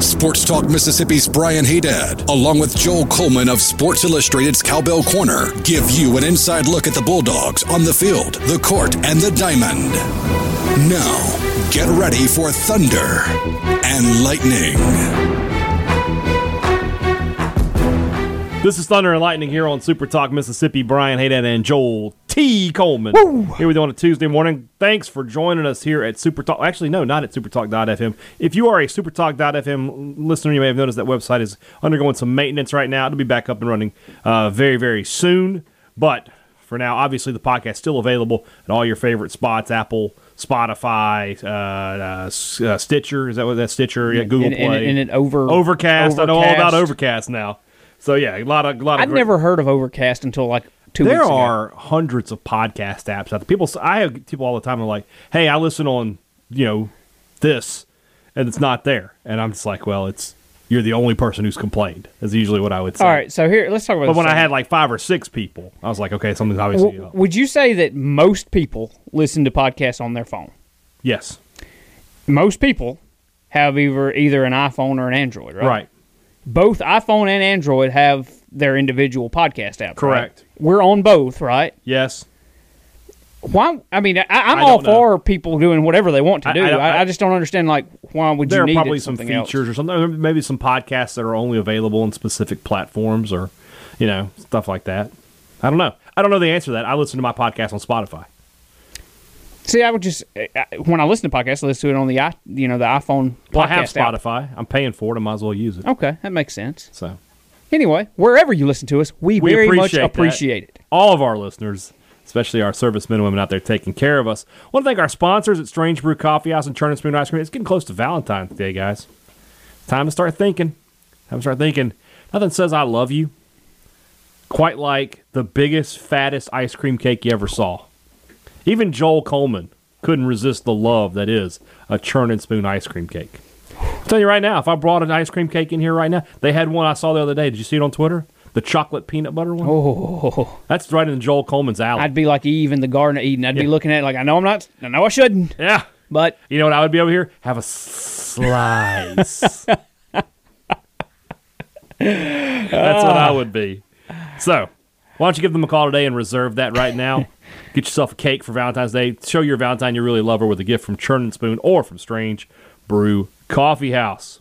Sports Talk Mississippi's Brian Haydad, along with Joel Coleman of Sports Illustrated's Cowbell Corner, give you an inside look at the Bulldogs on the field, the court, and the diamond. Now, get ready for Thunder and Lightning. This is Thunder and Lightning here on Super Talk Mississippi. Brian Haydad and Joel T. Coleman here with you on a Tuesday morning. Thanks for joining us here at Super Talk. Actually, no, not at supertalk.fm. If you are a supertalk.fm listener, you may have noticed that website is undergoing some maintenance right now. It'll be back up and running uh, very, very soon. But for now, obviously, the podcast is still available at all your favorite spots Apple, Spotify, uh, uh, uh, Stitcher. Is that what that Stitcher? Yeah, Google and, Play. And, and it over Overcast. I know all about Overcast. Overcast now. So yeah, a lot of a lot of. I'd great- never heard of Overcast until like two There are hundreds of podcast apps out there. People, I have people all the time. Are like, "Hey, I listen on you know this," and it's not there, and I'm just like, "Well, it's you're the only person who's complained." Is usually what I would say. All right, so here let's talk about. But when I had like five or six people, I was like, "Okay, something's obviously W- up." would you say that most people listen to podcasts on their phone? Yes, Most people have either either an iPhone or an Android, right? right. Both iPhone and Android have their individual podcast right? Correct. We're on both, right? Yes, Why? I mean, I, I'm I all don't know. for people doing whatever they want to do. I I, I, just don't understand like why would there you are probably some something else? features or something. Or Maybe some podcasts that are only available on specific platforms, or you know, stuff like that. I don't know. I don't know the answer to that. I listen to my podcast on Spotify. See, I would just when I listen to podcasts, I listen to it on the you know the iPhone. Well, I have podcast app. Spotify. I'm paying for it. I might as well use it. Okay, that makes sense. So, Anyway, wherever you listen to us, we, We very much appreciate that. appreciate it. all of our listeners, especially our servicemen and women out there taking care of us, want to thank our sponsors at Strange Brew Coffee House and Churn and Spoon Ice Cream. It's getting close to Valentine's Day, guys. Time to start thinking. Time to start thinking. Nothing says I love you quite like the biggest, fattest ice cream cake you ever saw. Even Joel Coleman couldn't resist the love that is a churn and spoon ice cream cake. I'll tell you right now, if I brought an ice cream cake in here right now, they had one I saw the other day. Did you see it on Twitter? The chocolate peanut butter one? Oh, That's right in Joel Coleman's alley. I'd be like Eve in the Garden of Eden. I'd be looking at it like I know I'm not. I know I shouldn't, yeah. but You know what I would be over here? Have a slice. That's what I would be. So, why don't you give them a call today and reserve that right now? Get yourself a cake for Valentine's Day. Show your Valentine you really love her with a gift from Churn and Spoon or from Strange Brew Coffee House.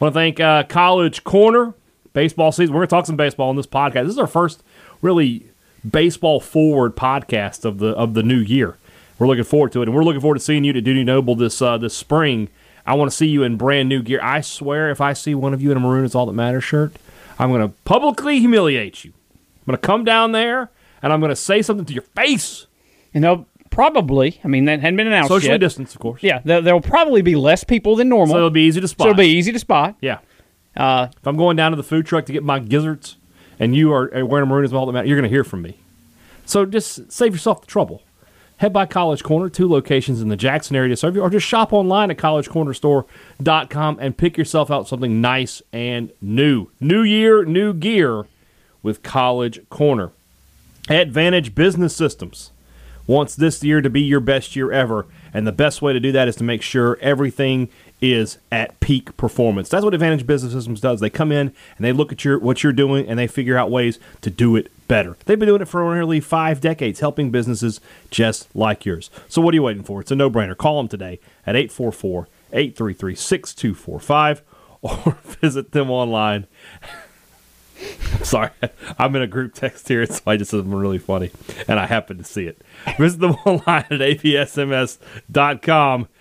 want to thank uh, College Corner baseball season. We're going to talk some baseball on this podcast. This is our first really baseball forward podcast of the of the new year. We're looking forward to it, and we're looking forward to seeing you at Dudy Noble this uh, this spring. I want to see you in brand new gear. I swear, if I see one of you in a maroon is all that matters shirt, I'm going to publicly humiliate you. I'm going to come down there and I'm going to say something to your face. and they'll probably. I mean, that hadn't been announced Socially yet. distanced, of course. Yeah, there, there'll probably be less people than normal, So it'll be easy to spot. so it'll be easy to spot. yeah. Uh, If I'm going down to the food truck to get my gizzards, and you are wearing a maroon as well, that you're going to hear from me. So just save yourself the trouble. Head by College Corner, two locations in the Jackson area to serve you, or just shop online at collegecornerstore.com and pick yourself out something nice and new. New year, new gear with College Corner. Advantage Business Systems wants this year to be your best year ever. And the best way to do that is to make sure everything is at peak performance. That's what Advantage Business Systems does. They come in and they look at your what you're doing and they figure out ways to do it better. They've been doing it for nearly five decades, helping businesses just like yours. So what are you waiting for? It's a no-brainer. Call them today at 844-833-6245 or visit them online Sorry, I'm in a group text here, so I just said something really funny, and I happened to see it. Visit them online at absms.com.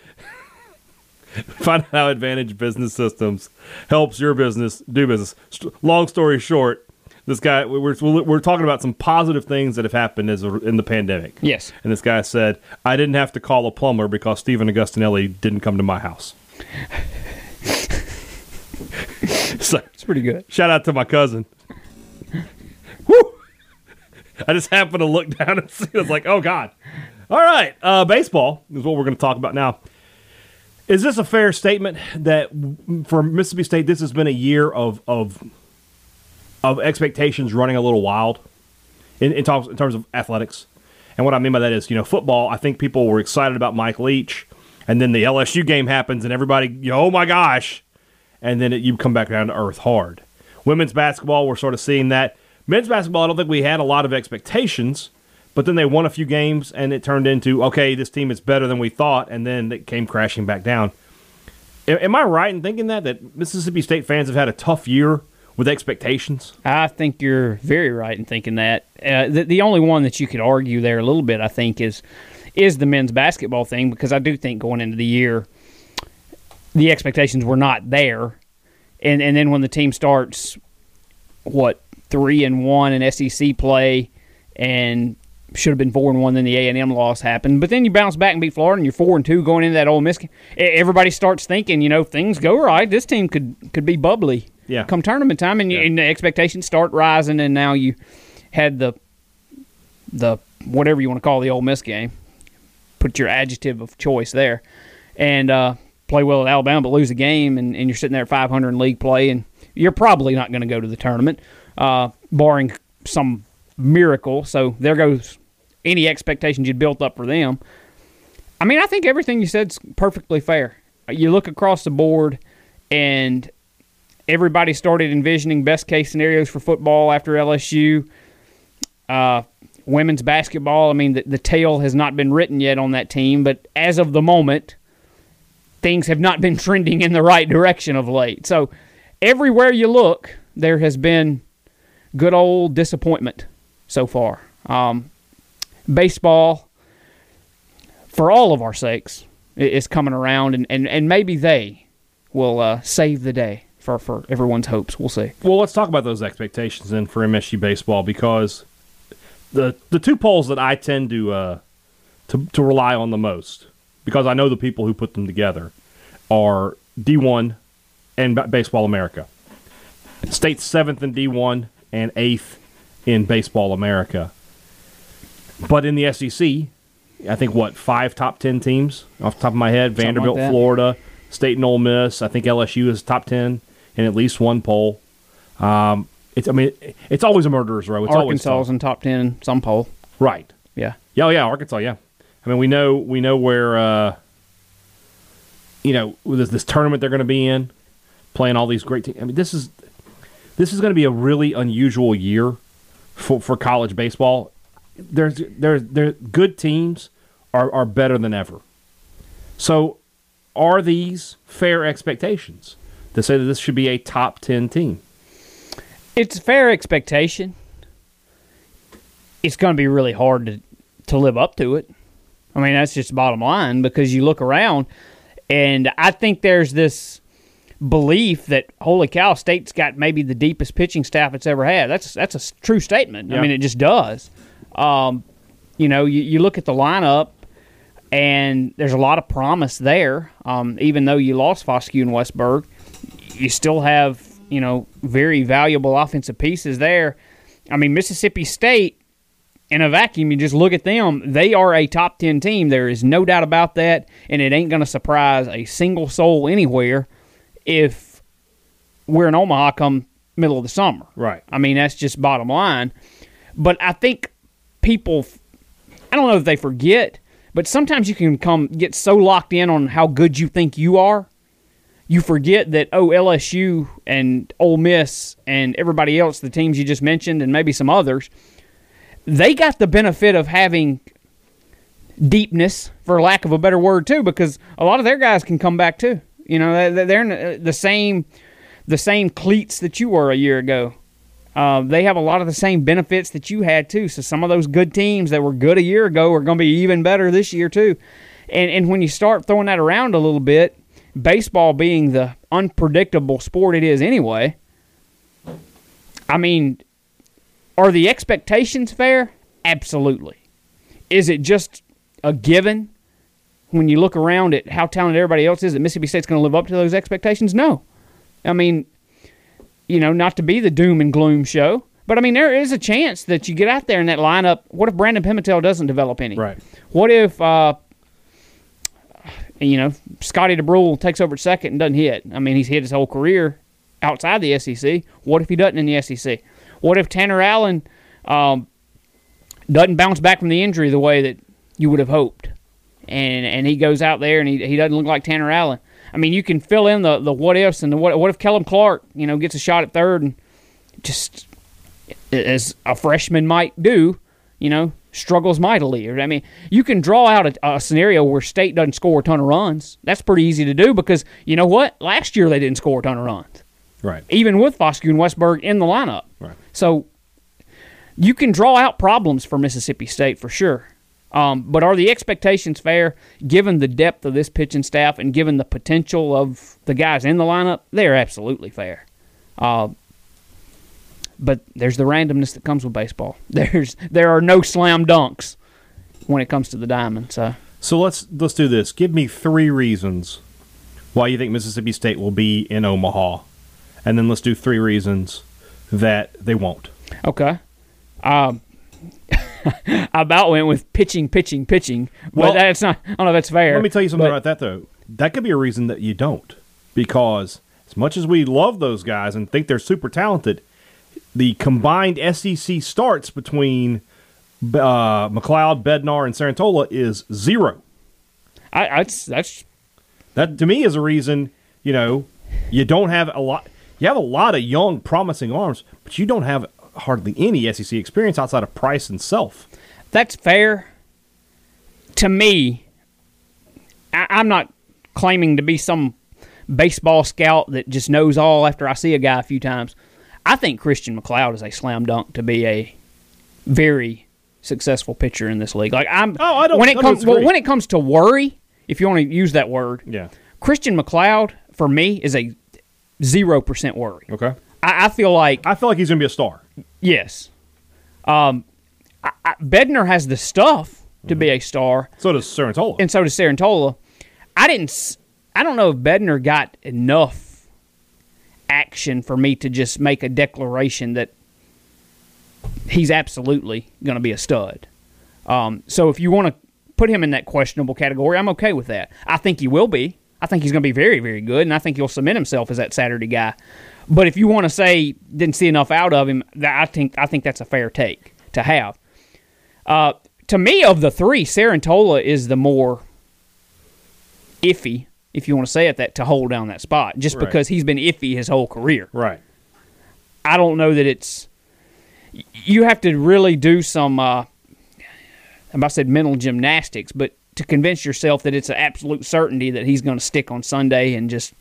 Find out how Advantage Business Systems helps your business do business. Long story short, this guy we're, we're, we're talking about some positive things that have happened as a, in the pandemic. yes. And this guy said, "I didn't have to call a plumber because Stephen Augustinelli didn't come to my house." so It's pretty good. Shout out to my cousin. I just happened to look down and see. I was like, "Oh God!" All right, uh, baseball is what we're going to talk about now. Is this a fair statement that for Mississippi State, this has been a year of of of expectations running a little wild in, in, terms, in terms of athletics? And what I mean by that is, you know, football. I think people were excited about Mike Leach, and then the LSU game happens, and everybody, oh my gosh, and then it, you come back down to earth hard. Women's basketball, we're sort of seeing that. Men's basketball, I don't think we had a lot of expectations, but then they won a few games, and it turned into okay, this team is better than we thought, and then it came crashing back down. Am I right in thinking that that Mississippi State fans have had a tough year with expectations? I think you're very right in thinking that. Uh, the, the only one that you could argue there a little bit, I think, is is the men's basketball thing because I do think going into the year, the expectations were not there, and and then when the team starts, what three and one in SEC play, and should have been four and one. Then the A and M loss happened, but then you bounce back and beat Florida, and you're four and two going into that Ole Miss. Everybody starts thinking, you know, things go right. This team could could be bubbly. Yeah. Come tournament time, and, Yeah. and the expectations start rising, and now you had the the whatever you want to call the Ole Miss game. Put your adjective of choice there, and uh, play well at Alabama, but lose a game, and, and you're sitting there at 500 in league play, and you're probably not going to go to the tournament, uh, barring some miracle. So there goes any expectations you'd built up for them. I mean, I think everything you said's perfectly fair. You look across the board, and everybody started envisioning best case scenarios for football after LSU. Uh, women's basketball, I mean, the, the tale has not been written yet on that team, but as of the moment, things have not been trending in the right direction of late. So everywhere you look, there has been good old disappointment so far. Um, baseball, for all of our sakes, is coming around, and, and, and maybe they will uh, save the day for, for everyone's hopes. We'll see. Well, let's talk about those expectations then for MSU baseball because the the two polls that I tend to uh, to to rely on the most because I know the people who put them together are D1 and Baseball America. State's seventh in D1 and eighth in Baseball America. But in the SEC, I think what five top ten teams off the top of my head: Something Vanderbilt, that. Florida, State and Ole Miss. I think LSU is top ten in at least one poll. Um, it's I mean it's always a murderer's row. It's always Arkansas's in top 10 some poll. right. Yeah. Yeah, oh, yeah, Arkansas. Yeah, I mean we know we know where uh, you know with this tournament they're going to be in, playing all these great teams. I mean this is this is going to be a really unusual year for for college baseball. There's there's there good teams are are better than ever. So, are these fair expectations to say that this should be a top ten team? It's a fair expectation. It's going to be really hard to, to live up to it. I mean, that's just bottom line because you look around, and I think there's this belief that holy cow, State's got maybe the deepest pitching staff it's ever had. That's that's a true statement. I mean, it just does. Um, you know, you, you look at the lineup, and there's a lot of promise there. Um, even though you lost Foscue and Westburg, you still have you know very valuable offensive pieces there. I mean, Mississippi State in a vacuum, you just look at them. They are a top ten team. There is no doubt about that, and it ain't going to surprise a single soul anywhere if we're in Omaha come middle of the summer. Right. I mean, that's just bottom line. But I think people, I don't know if they forget, but sometimes you can come get so locked in on how good you think you are, you forget that oh LSU and Ole Miss and everybody else, the teams you just mentioned, and maybe some others, they got the benefit of having deepness, for lack of a better word, too, because a lot of their guys can come back too. You know, they- they're in the same the same cleats that you were a year ago. Uh, they have a lot of the same benefits that you had too. So some of those good teams that were good a year ago are going to be even better this year too. And and when you start throwing that around a little bit, baseball being the unpredictable sport it is anyway. I mean, are the expectations fair? Absolutely. Is it just a given when you look around at how talented everybody else is that Mississippi State's going to live up to those expectations? No. I mean, you know, not to be the doom and gloom show, But I mean, there is a chance that you get out there in that lineup. What if Brandon Pimentel doesn't develop any? Right. What if, uh, you know, Scotty Dubrule takes over at second and doesn't hit? I mean, he's hit his whole career outside the SEC. What if he doesn't in the SEC? What if Tanner Allen um, doesn't bounce back from the injury the way that you would have hoped? And and he goes out there and he, he doesn't look like Tanner Allen. I mean, you can fill in the, the what ifs and the what what if Kellum Clark, you know, gets a shot at third and just as a freshman might do, you know, struggles mightily. I mean, you can draw out a, a, scenario where State doesn't score a ton of runs. That's pretty easy to do because you know what? Last year they didn't score a ton of runs. Right. Even with Foscue and Westburg in the lineup. Right. So you can draw out problems for Mississippi State for sure. Um, but are the expectations fair given the depth of this pitching staff and given the potential of the guys in the lineup? They're absolutely fair. Uh, but there's the randomness that comes with baseball. There's there are no slam dunks when it comes to the diamond. So so let's let's do this. Give me three reasons why you think Mississippi State will be in Omaha, and then let's do three reasons that they won't. Okay. Um, I about went with pitching, pitching, pitching, but Well- that's not. I don't know if that's fair. Let me tell you something but- about that though. That could be a reason that you don't, because as much as we love those guys and think they're super talented, the combined SEC starts between uh, MacLeod, Bednar, and Cerantola is zero. I, that's that's That to me is a reason. You know, you don't have a lot. You have a lot of young, promising arms, but you don't have hardly any SEC experience outside of Price and Self. that's fair. To me, I, I'm not claiming to be some baseball scout that just knows all after I see a guy a few times. I think Christian MacLeod is a slam dunk to be a very successful pitcher in this league. Like I'm. Oh, I don't- When it comes well, when it comes to worry, if you want to use that word, Yeah. Christian MacLeod for me is a zero percent worry. Okay. I, I feel like I feel like he's going to be a star. Yes, um, I, I, Bednar has the stuff to be a star, So does Cerantola. and so does Cerantola. I didn't. I don't know if Bednar got enough action for me to just make a declaration that he's absolutely going to be a stud. Um, so if you want to put him in that questionable category, I'm okay with that. I think he will be. I think he's going to be very, very good, and I think he'll cement himself as that Saturday guy. But if you want to say didn't see enough out of him, I think I think that's a fair take to have. Uh, to me, of the three, Cerantola is the more iffy, if you want to say it that, to hold down that spot, just Right. because he's been iffy his whole career. right. I don't know that it's. You have to really do some. Uh, I said mental gymnastics, but to convince yourself that it's an absolute certainty that he's going to stick on Sunday and just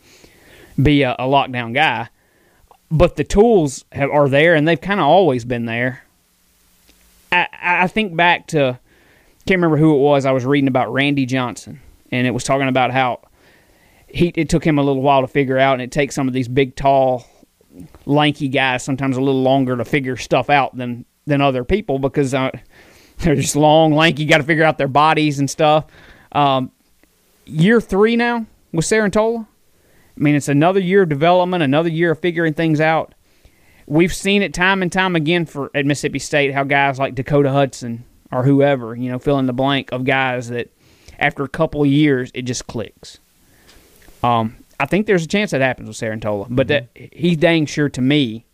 be a, a lockdown guy. But the tools have, are there, and they've kind of always been there. I, I think back to can't remember who it was. I was reading about Randy Johnson, and it was talking about how he it took him a little while to figure out, and it takes some of these big, tall, lanky guys sometimes a little longer to figure stuff out than than other people because uh, they're just long, lanky. Got to figure out their bodies and stuff. Um, year three now with Cerantola. I mean, it's another year of development, another year of figuring things out. We've seen it time and time again for at Mississippi State how guys like Dakota Hudson or whoever, you know, fill in the blank of guys that after a couple of years it just clicks. Um, I think there's a chance that happens with Cerantola, but that he's dang sure to me,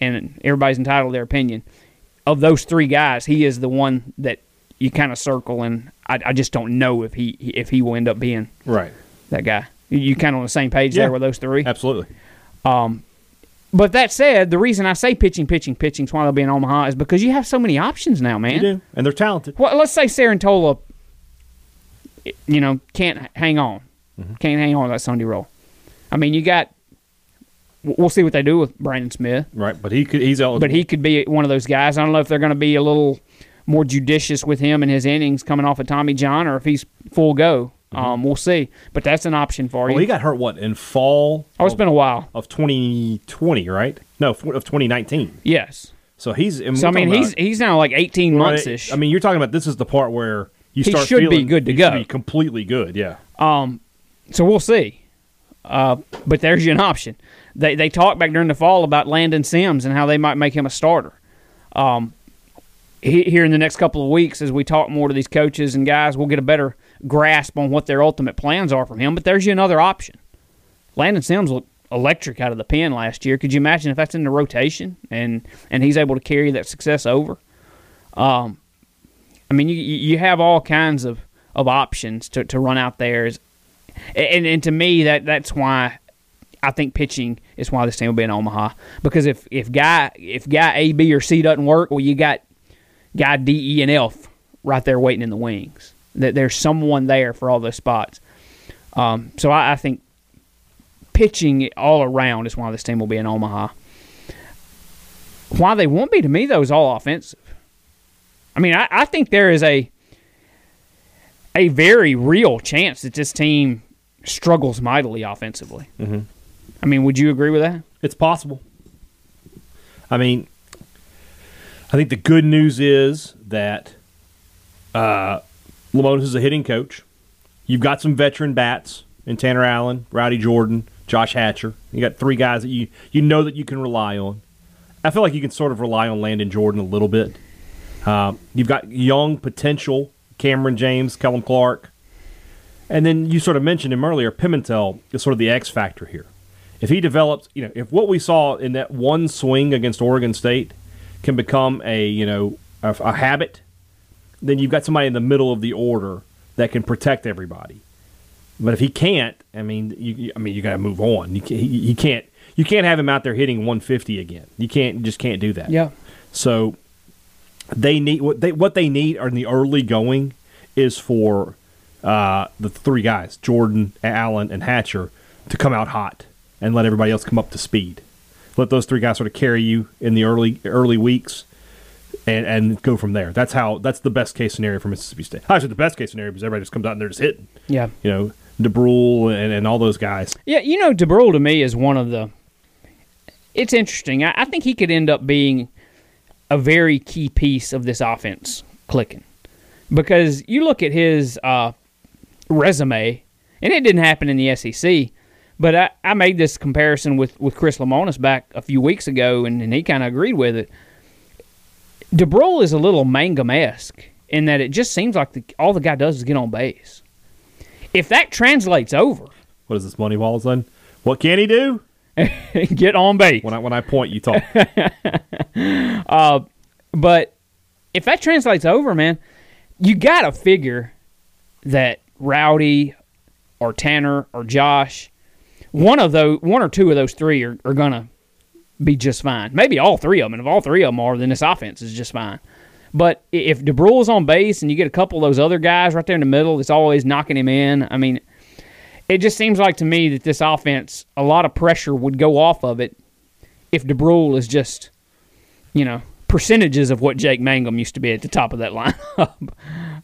and everybody's entitled to their opinion. Of those three guys, he is the one that you kind of circle, and I, I just don't know if he if he will end up being Right. that guy. You- kind of on the same page Yeah. there with those three. Absolutely. But that said, the reason I say pitching, pitching, pitching, why they'll be in Omaha is because you have so many options now, man. You do. And they're talented. Well, let's say Cerantola, you know, can't hang on, Mm-hmm. can't hang on that Sunday roll. I mean, you got. We'll see what they do with Brandon Smith, Right. But he could he's eligible. but he could be one of those guys. I don't know if they're going to be a little more judicious with him and his innings coming off of Tommy John, or if he's full go. Um, we'll see. But that's an option for Mm-hmm. well, you. he got hurt what in fall oh, it's of, been a while. of 2020, right? No, of 2019. Yes. So he's. So I mean, he's about- he's now like eighteen Right. months ish. I mean, you're talking about this is the part where you He start should be good to he should go. be completely good. Yeah. Um, so we'll see. Uh, but there's you an option. They they talked back during the fall about Landon Sims and how they might make him a starter. um, he- here in the next couple of weeks, as we talk more to these coaches and guys, we'll get a better grasp on what their ultimate plans are from him. But there's you another option. Landon Sims looked electric out of the pen last year. Could you imagine if that's in the rotation and and he's able to carry that success over? Um, I mean, you you have all kinds of, of options to, to run out there, and, and to me that that's why I think pitching is why this team will be in Omaha because if if guy if guy A B or C doesn't work, well you got guy D E and F right there waiting in the wings. That there's someone there for all those spots. Um, so I, I think pitching all around is why this team will be in Omaha. Why they won't be to me though is all offensive. I mean, I, I think there is a a very real chance that this team struggles mightily offensively. Mm-hmm. I mean, would you agree with that? It's possible. I mean, I think the good news is that uh, Lamont is a hitting coach. You've got some veteran bats in Tanner Allen, Rowdy Jordan, Josh Hatcher. You got three guys that you you know that you can rely on. I feel like you can sort of rely on Landon Jordan a little bit. Um, you've got young potential Kamren James, Kellum Clark, and then you sort of mentioned him earlier. Pimentel is sort of the X factor here. If he develops, you know, if what we saw in that one swing against Oregon State can become a you know a, a habit, then you've got somebody in the middle of the order that can protect everybody. But if he can't, I mean, you, I mean, you got to move on. You can't, he, he can't, you can't have him out there hitting 150 again. You can't, you just can't do that. Yeah. So they need what they what they need are in the early going is for uh, the three guys, Jordan, Allen, and Hatcher, to come out hot and let everybody else come up to speed. Let those three guys sort of carry you in the early early weeks, and and go from there. That's how. That's the best case scenario for Mississippi State. Actually, the best case scenario because everybody just comes out and they're just hitting. Yeah. You know, Dubrule and, and all those guys. Yeah, you know, Dubrule to me is one of the. It's interesting. I, I think he could end up being a very key piece of this offense clicking, because you look at his uh, resume, and it didn't happen in the SEC. But I, I made this comparison with, with Chris Lemonis back a few weeks ago, and, and he kind of agreed with it. Dubrule is a little Mangum esque in that it just seems like the, all the guy does is get on base. If that translates over, What is this money Moneyball then? What can he do? get on base. When I when I point, you talk. Uh, but if that translates over, man, you got to figure that Rowdy or Tanner or Josh, one of those, one or two of those three are, are gonna be just fine. Maybe all three of them. And if all three of them are, then this offense is just fine. But if Dubrule's on base and you get a couple of those other guys right there in the middle that's always knocking him in, I mean, it just seems like to me that this offense, a lot of pressure would go off of it if Dubrule is just, you know, percentages of what Jake Mangum used to be at the top of that lineup.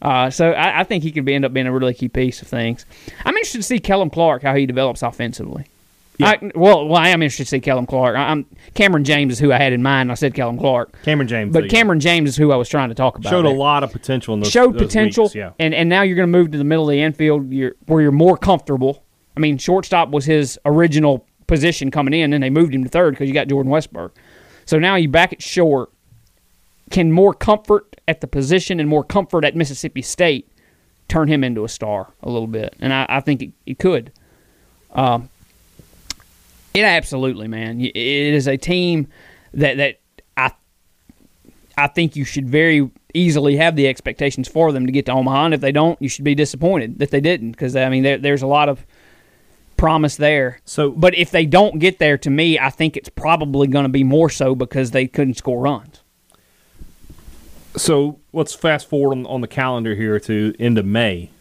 Uh, so I, I think he could be, end up being a really key piece of things. I'm interested to see Kellum Clark how he develops offensively. I, well, well, I am interested to see Kellum Clark. I, I'm Kamren James is who I had in mind. I said Kellum Clark, Kamren James, but Kamren James is who I was trying to talk about. showed a lot of potential in those showed those potential, weeks, yeah. and and now you're going to move to the middle of the infield, you're, where you're more comfortable. I mean, shortstop was his original position coming in, and they moved him to third because you got Jordan Westburg. So now you back at short. Can more comfort at the position and more comfort at Mississippi State turn him into a star a little bit? And I, I think it, it could. Um, it absolutely, man. It is a team that that I I think you should very easily have the expectations for them to get to Omaha. And if they don't, you should be disappointed that they didn't, because I mean, there, there's a lot of promise there. So- but if they don't get there, to me, I think it's probably going to be more so because they couldn't score runs. So let's fast forward on, on the calendar here to end of May.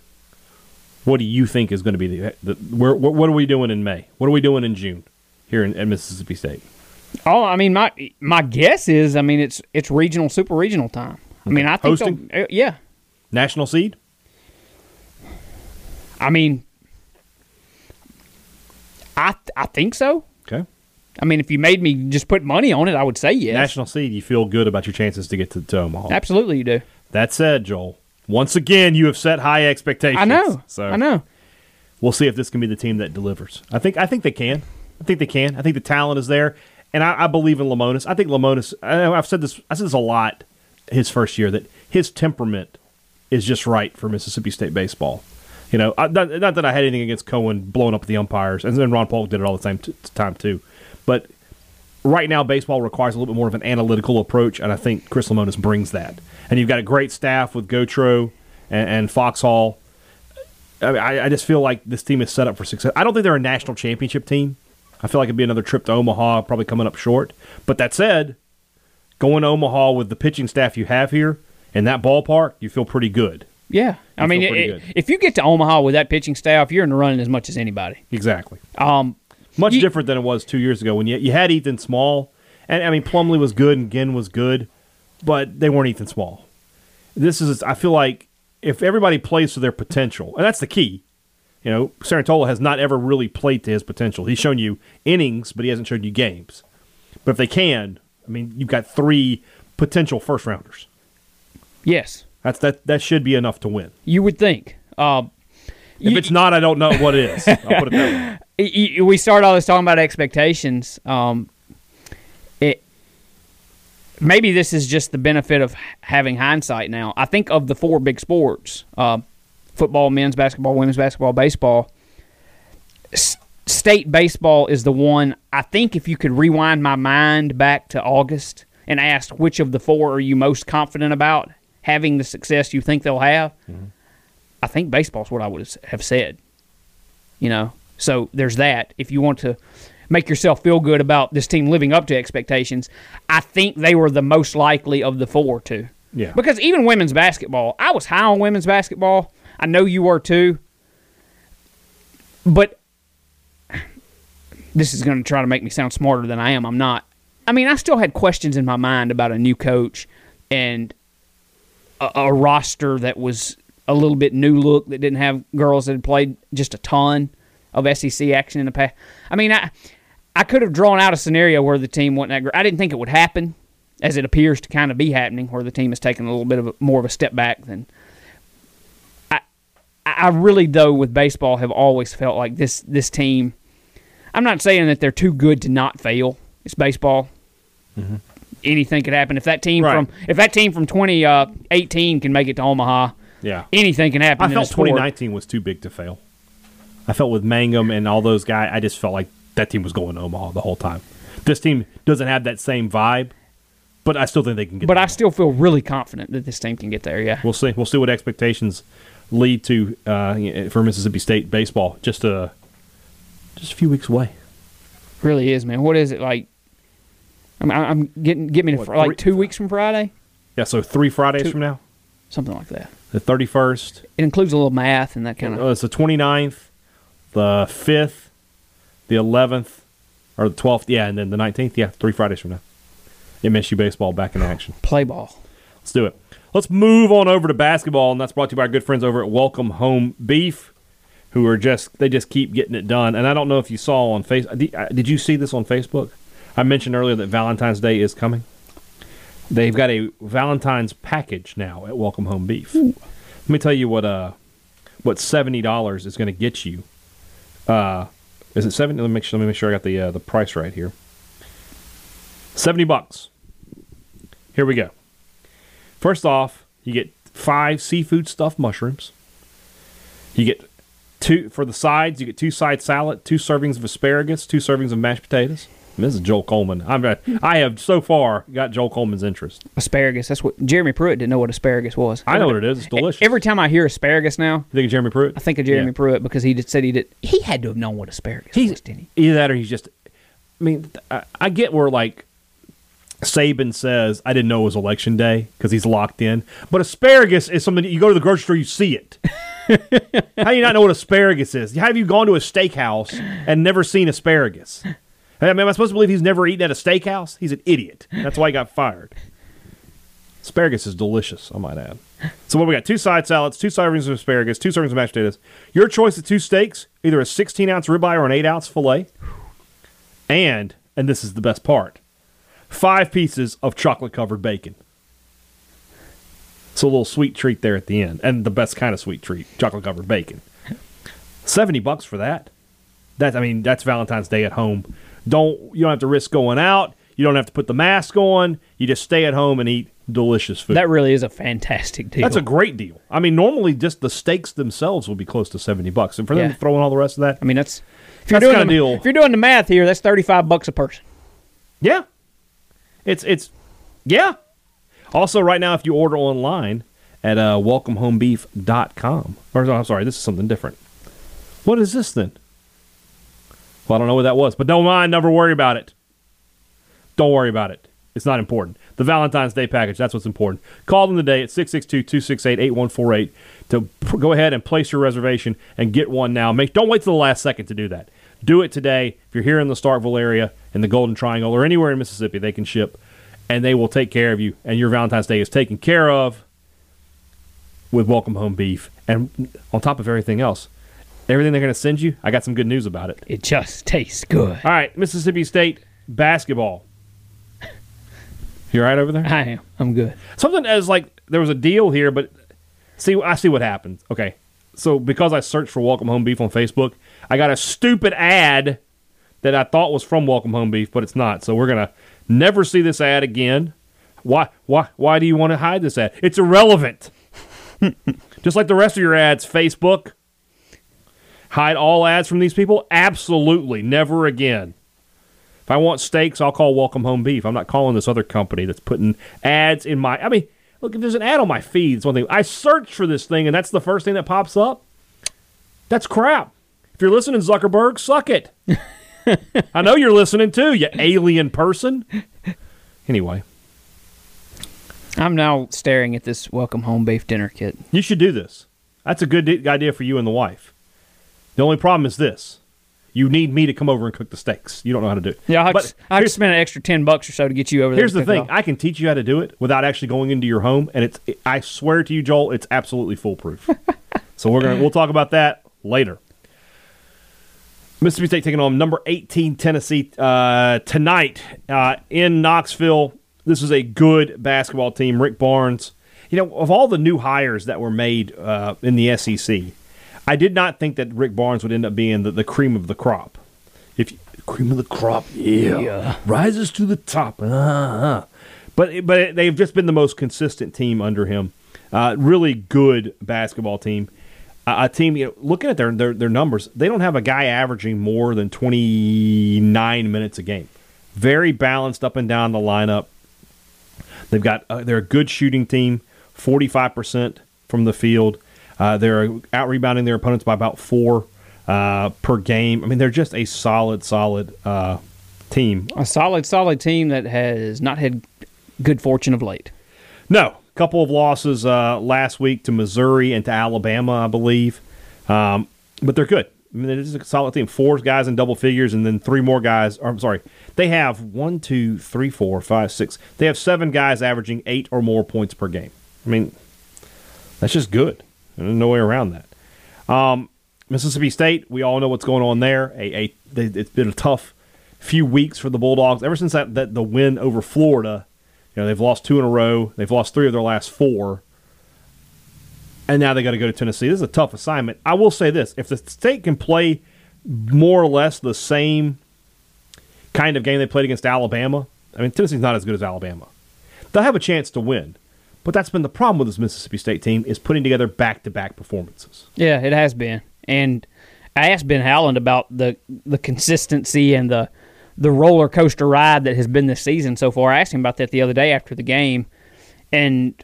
What do you think is going to be the, the where, what, what are we doing in May? What are we doing in June here in, at Mississippi State? Oh, I mean, my my guess is, I mean, it's it's regional, super regional time. I mean, I think, Hosting? uh, yeah. National seed? I mean, I I think so. Okay. I mean, if you made me just put money on it, I would say yes. National seed, you feel good about your chances to get to, to Omaha. Absolutely, you do. That said, Joel, once again, you have set high expectations. I know. So I know. we'll see if this can be the team that delivers. I think I think they can. I think they can. I think the talent is there. and I, I believe in Lemonis. I think Lemonis. I, I've said this. I said this a lot. His first year that his temperament is just right for Mississippi State baseball. You know, I, not, not that I had anything against Cohen blowing up the umpires, and then Ron Polk did it all the time, t- time too. But right now, baseball requires a little bit more of an analytical approach, and I think Chris Lemonis brings that. And you've got a great staff with Gautreau and, and Foxhall. I, I just feel like this team is set up for success. I don't think they're a national championship team. I feel like it'd be another trip to Omaha, probably coming up short. But that said, going to Omaha with the pitching staff you have here in that ballpark, you feel pretty good. Yeah, I mean, it- if you get to Omaha with that pitching staff, you're in the running as much as anybody. Exactly. Um, Much You- different than it was two years ago when you, you had Ethan Small, and I mean Plumlee was good and Ginn was good, but they weren't Ethan Small. This is I feel like if everybody plays to their potential, and that's the key. You know, Cerantola has not ever really played to his potential. He's shown you innings, but he hasn't shown you games. But if they can, I mean, you've got three potential first rounders. yes, That's that that should be enough to win. you would think. Uh, If you- it's not, I don't know what it is. I'll put it that way. y- y- we start all this talking about expectations. Um, it maybe this is just the benefit of having hindsight. Now, I think of the four big sports: uh, football, men's basketball, women's basketball, baseball. S- state baseball is the one. I think if you could rewind my mind back to August and ask which of the four are you most confident about having the success you think they'll have, I think baseball's what I would have said you know so there's that. If you want to make yourself feel good about this team living up to expectations i think they were the most likely of the four to Yeah. because even women's basketball i was high on women's basketball. I know you were too. But this is going to try to make me sound smarter than i am. I'm not. I mean i still had questions in my mind about a new coach and a, a roster that was a little bit new look that didn't have girls that had played just a ton of SEC action in the past. I mean, I I could have drawn out a scenario where the team wasn't that great. I didn't think it would happen, as it appears to kind of be happening, where the team has taken a little bit of a, more of a step back than. I I really though with baseball have always felt like this this team. I'm not saying that they're too good to not fail. It's baseball. Mm-hmm. Anything could happen if that team Right. from if that team from 2018 uh, can make it to Omaha. Yeah. Anything can happen. I in felt this sport. 2019 was too big to fail. I felt with Mangum and all those guys, I just felt like that team was going to Omaha the whole time. This team doesn't have that same vibe, but I still think they can get. But there. I still feel really confident that this team can get there. Yeah. we'll see. We'll see what expectations lead to uh, for Mississippi State baseball. Just a just a few weeks away. really is, man. What is it like? I'm, I'm getting get me to What, fr- like three- two weeks from Friday, Yeah, so three Fridays Two- from now, something like that. the 31st. It includes a little math and that kind of. Uh, it's the 29th, the 5th, the 11th, or the 12th. Yeah, and then the 19th. Yeah, three Fridays from now. MSU baseball back in action. play ball. Let's do it. Let's move on over to basketball, and that's brought to you by our good friends over at Welcome Home Beef, who are just they just keep getting it done. And I don't know if you saw on face. Did, uh, did you see this on Facebook? I mentioned earlier that Valentine's Day is coming. They've got a Valentine's package now at Welcome Home Beef. Let me tell you what uh what seventy dollars is going to get you. Uh, is it seventy? Let me make sure. Let me make sure I got the uh, the price right here. Seventy bucks. Here we go. First off, you get five seafood stuffed mushrooms. You get two for the sides. You get two side salad, two servings of asparagus, two servings of mashed potatoes. This is Joel Coleman. I'm, I have so far got Joel Coleman's interest. Asparagus. That's what Jeremy Pruitt didn't know what asparagus was. I know what it is. It's delicious. Every time I hear asparagus now, you think of Jeremy Pruitt? I think of Jeremy Yeah. Pruitt because he said he did. He had to have known what asparagus He's was, didn't he? either that or he's just. I mean, I, I get where like Saban says I didn't know it was election day because he's locked in, but asparagus is something you go to the grocery store, you see it. How do you not know what asparagus is? Have you gone to a steakhouse and never seen asparagus? I mean, am I supposed to believe he's never eaten at a steakhouse? He's an idiot. That's why he got fired. Asparagus is delicious, I might add. So what we got? Two side salads, two servings of asparagus, two servings of mashed potatoes. Your choice of two steaks, either a 16 ounce ribeye or an 8 ounce fillet. And, and this is the best part, five pieces of chocolate covered bacon. So a little sweet treat there at the end, and the best kind of sweet treat, chocolate covered bacon. Seventy bucks for that. That I mean, that's Valentine's Day at home. Don't you don't have to risk going out. You don't have to put the mask on. You just stay at home and eat delicious food. That really is a fantastic deal. That's a great deal. I mean, normally just the steaks themselves will be close to seventy bucks, and for them Yeah. to throw in all the rest of that, I mean, that's if That's doing the, deal. If you're doing the math here, that's thirty five bucks a person. yeah, it's it's yeah. Also, right now, if you order online at uh, welcomehomebeef.com, or no, I'm sorry, this is something different. What is this then? Well, I don't know what that was, but don't mind. Never worry about it. Don't worry about it. It's not important. The Valentine's Day package, that's what's important. Call them today at 662 268 8148 to p- go ahead and place your reservation and get one now. Make, don't wait till the last second to do that. Do it today. If you're here in the Starkville area, in the Golden Triangle, or anywhere in Mississippi, they can ship and they will take care of you. And your Valentine's Day is taken care of with Welcome Home Beef. And on top of everything else, everything they're going to send you, I got some good news about it. It just tastes good. All right, Mississippi State basketball. You all right over there? I am. I'm good. Something as like there was a deal here, but see, I see what happens. Okay, so because I searched for Welcome Home Beef on Facebook, I got a stupid ad that I thought was from Welcome Home Beef, but it's not. So we're gonna never see this ad again. Why? Why? Why do you want to hide this ad? It's irrelevant. Just like the rest of your ads, Facebook. Hide all ads from these people? Absolutely, never again. If I want steaks, I'll call Welcome Home Beef. I'm not calling this other company that's putting ads in my. I mean, look, if there's an ad on my feed, it's one thing. I search for this thing, and that's the first thing that pops up. That's crap. If you're listening, Zuckerberg, suck it. I know you're listening too, you alien person. Anyway, I'm now staring at this welcome home beef dinner kit. you should do this. That's a good idea for you and the wife. The only problem is this: you need me to come over and cook the steaks. You don't know how to do it. Yeah, I But just, I just spent an extra ten bucks or so to get you over there. Here's the thing. I can teach you how to do it without actually going into your home, and it's. I swear to you, Joel, it's absolutely foolproof. so we're gonna we'll talk about that later. Mississippi State taking on number 18 Tennessee uh, tonight uh, in Knoxville. This is a good basketball team. Rick Barnes, you know, of all the new hires that were made uh, in the SEC, I did not think that Rick Barnes would end up being the, the cream of the crop. If you, cream of the crop, yeah, rises to the top. Uh-huh. But but they've just been the most consistent team under him. Uh, really good basketball team. Uh, a team, you know, looking at their, their their numbers, they don't have a guy averaging more than twenty nine minutes a game. Very balanced up and down the lineup. They've got uh, they're a good shooting team, forty five percent from the field. Uh, they're out rebounding their opponents by about four uh, per game. I mean, they're just a solid, solid uh, team. a solid, solid team that has not had good fortune of late. No, A couple of losses uh, last week to Missouri and to Alabama, I believe, um, but they're good. I mean, it is a solid team. Four guys in double figures, and then three more guys. Or, I'm sorry, they have one, two, three, four, five, six. They have seven guys averaging eight or more points per game. I mean, that's just good. There's no way around that. Um, Mississippi State, we all know what's going on there. A, a they, it's been a tough few weeks for the Bulldogs ever since that, that the win over Florida. You know, they've lost two in a row. They've lost three of their last four. And now they got to go to Tennessee. This is a tough assignment. I will say this if the state can play more or less the same kind of game they played against Alabama, I mean, Tennessee's not as good as Alabama. They'll have a chance to win. But that's been the problem with this Mississippi State team is putting together back to back performances. Yeah, it has been. And I asked Ben Howland about the the consistency and the the roller coaster ride that has been this season so far. I asked him about that the other day after the game, and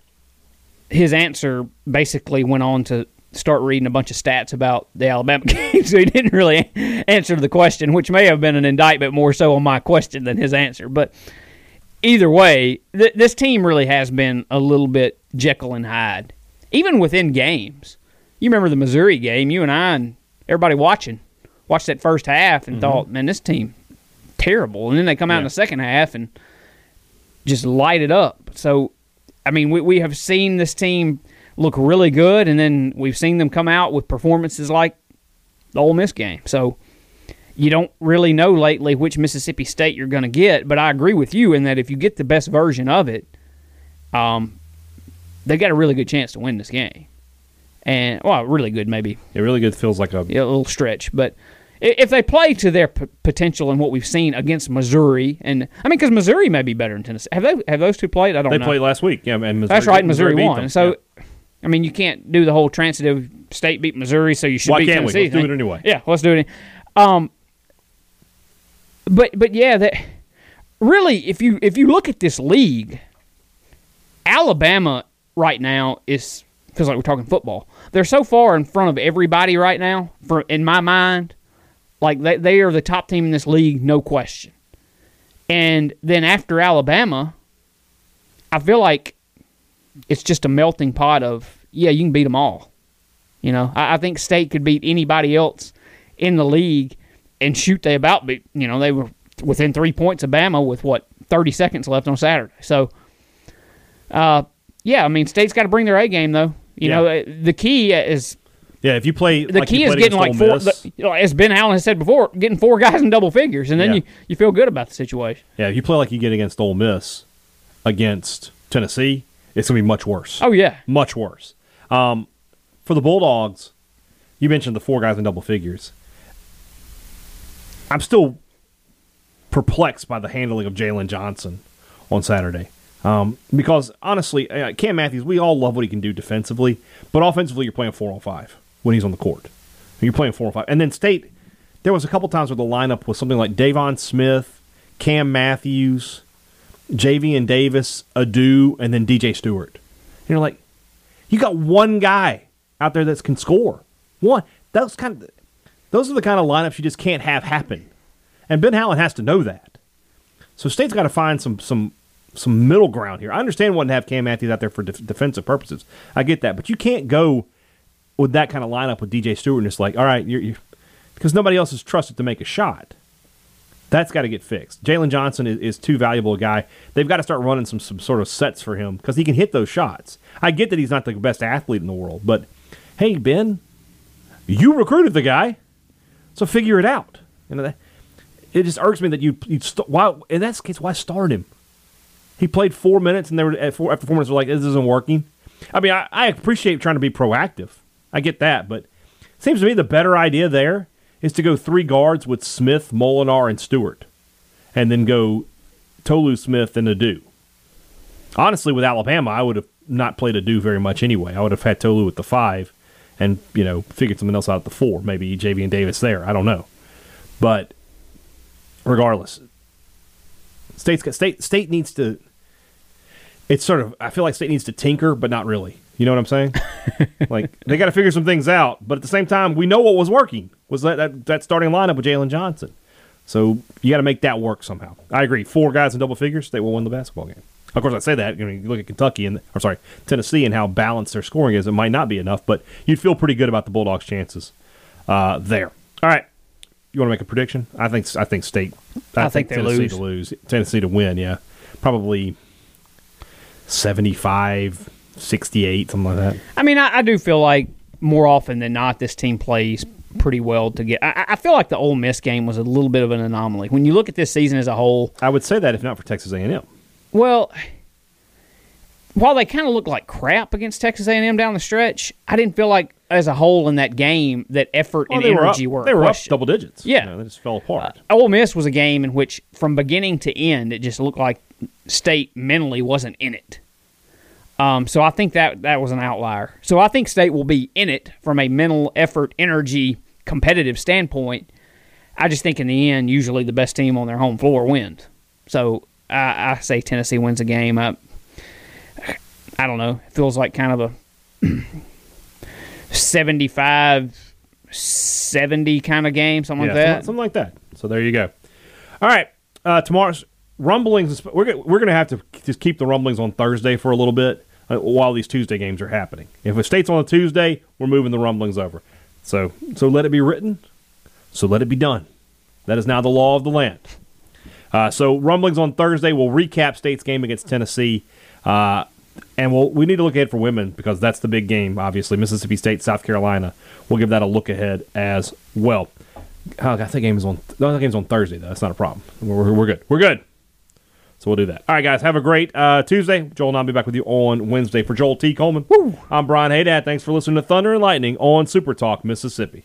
his answer basically went on to start reading a bunch of stats about the Alabama game. so he didn't really answer the question, which may have been an indictment more so on my question than his answer. But either way, th- this team really has been a little bit Jekyll and Hyde, even within games. You remember the Missouri game? You and I and everybody watching watched that first half and mm-hmm. thought, "Man, this team terrible." And then they come out in the second half and just light it up. So, I mean, we we have seen this team look really good, and then we've seen them come out with performances like the Ole Miss game. So you don't really know lately which Mississippi State you're going to get, but I agree with you in that if you get the best version of it, um, they got a really good chance to win this game. And well, really good maybe It really good feels like a a little stretch, but if they play to their p- potential and what we've seen against Missouri, and I mean, because Missouri may be better than Tennessee. Have they have those two played? I don't They know. played last week. Yeah, and Missouri, That's right. Missouri, beat won. So, Yeah. I mean, you can't do the whole transitive state beat Missouri, so you should Why beat can't we? Tennessee. Let's do it anyway. Yeah, let's do it. Um, but but yeah, that really, if you if you look at this league, Alabama right now is feels like we're talking football. They're so far in front of everybody right now. For in my mind, like they they are the top team in this league, no question. And then after Alabama, I feel like it's just a melting pot of yeah, you can beat them all. You know, I, I think State could beat anybody else in the league and shoot they about beat. You know, they were within three points of Bama with what thirty seconds left on Saturday. So, uh, yeah, I mean, State's got to bring their A game though. You Yeah. know, uh, the key is yeah, if you play, the like key is getting like four. The, you know, as Ben Howland has said before, getting four guys in double figures, and then Yeah. you you feel good about the situation. yeah, if you play like you get against Ole Miss, against Tennessee, it's gonna be much worse. Oh yeah, much worse. Um, for the Bulldogs, you mentioned the four guys in double figures. I'm still perplexed by the handling of Jalen Johnson on Saturday. Um, because honestly, uh, Cam Matthews, we all love what he can do defensively, but offensively, you're playing four on five when he's on the court. You're playing four on five, and then State. There was a couple times where the lineup was something like Deivon Smith, Cam Matthews, Javian Davis, Ado, and then DJ Stewart. And you're like, you got one guy out there that can score. One. Those kind of, those are the kind of lineups you just can't have happen. And Ben Howland has to know that. So State's got to find some some some middle ground here. I understand wanting to have Cam Matthews out there for def- defensive purposes. I get that, but you can't go with that kind of lineup with DJ Stewart and it's like, all right, you're, you're because nobody else is trusted to make a shot. That's got to get fixed. Jalen Johnson is, is too valuable a guy. They've got to start running some, some sort of sets for him because he can hit those shots. I get that he's not the best athlete in the world, but hey, Ben, you recruited the guy, so figure it out. You know that it just irks me that you you st- why in that case why start him? He played four minutes and they were at four, after four minutes were like this isn't working. I mean I, I appreciate trying to be proactive. I get that, but it seems to me the better idea there is to go three guards with Smith, Molinar, and Stewart, and then go Tolu Smith and Ado. Honestly, with Alabama, I would have not played Ado very much anyway. I would have had Tolu with the five, and you know figured something else out at the four, maybe Javian Davis there. I don't know, but regardless, state's got, state state needs to. It's sort of I feel like state needs to tinker, but not really. You know what I'm saying? like they got to figure some things out, but at the same time, we know what was working was that that, that starting lineup with Jalen Johnson. So you got to make that work somehow. I agree. Four guys in double figures, they will win the basketball game. Of course, I say that. I mean, you look at Kentucky and, or sorry, Tennessee and how balanced their scoring is. It might not be enough, but you'd feel pretty good about the Bulldogs' chances uh, there. All right, you want to make a prediction? I think I think State. I think they Tennessee lose. to lose. Tennessee to win. Yeah, probably 75, 68, something like that. I mean, I, I do feel like more often than not, this team plays pretty well to get. I, I feel like the Ole Miss game was a little bit of an anomaly when you look at this season as a whole. I would say that if not for Texas A&M. Well, while they kind of looked like crap against Texas A&M down the stretch, I didn't feel like as a whole in that game that effort and they were up, energy were. they were up double digits. Yeah. You know, they just fell apart. Ole Miss was a game in which, from beginning to end, it just looked like State mentally wasn't in it. Um, so I think that that was an outlier. So I think State will be in it from a mental effort, energy, competitive standpoint. I just think in the end, usually the best team on their home floor wins. So I, I say Tennessee wins the game. I, I don't know. It feels like kind of a 75 70 kind of game, something yeah, like that. Something, like that. So there you go. All right, uh, tomorrow's rumblings. We're gonna, we're going to have to just keep the rumblings on Thursday for a little bit uh, while these Tuesday games are happening. If a state's on a Tuesday, we're moving the rumblings over. So so let it be written. So let it be done. That is now the law of the land. Uh, so rumblings on Thursday. We'll recap State's game against Tennessee. Uh, and we'll, we need to look ahead for women because that's the big game, obviously. Mississippi State, South Carolina. We'll give that a look ahead as well. Oh, I think game is on. No, that game's on Thursday though. That's not a problem. We're, we're good. We're good. So we'll do that. All right, guys. Have a great uh, Tuesday. Joel and I'll be back with you on Wednesday. For Joel T. Coleman, I'm Brian Haydad. Thanks for listening to Thunder and Lightning on Super Talk Mississippi.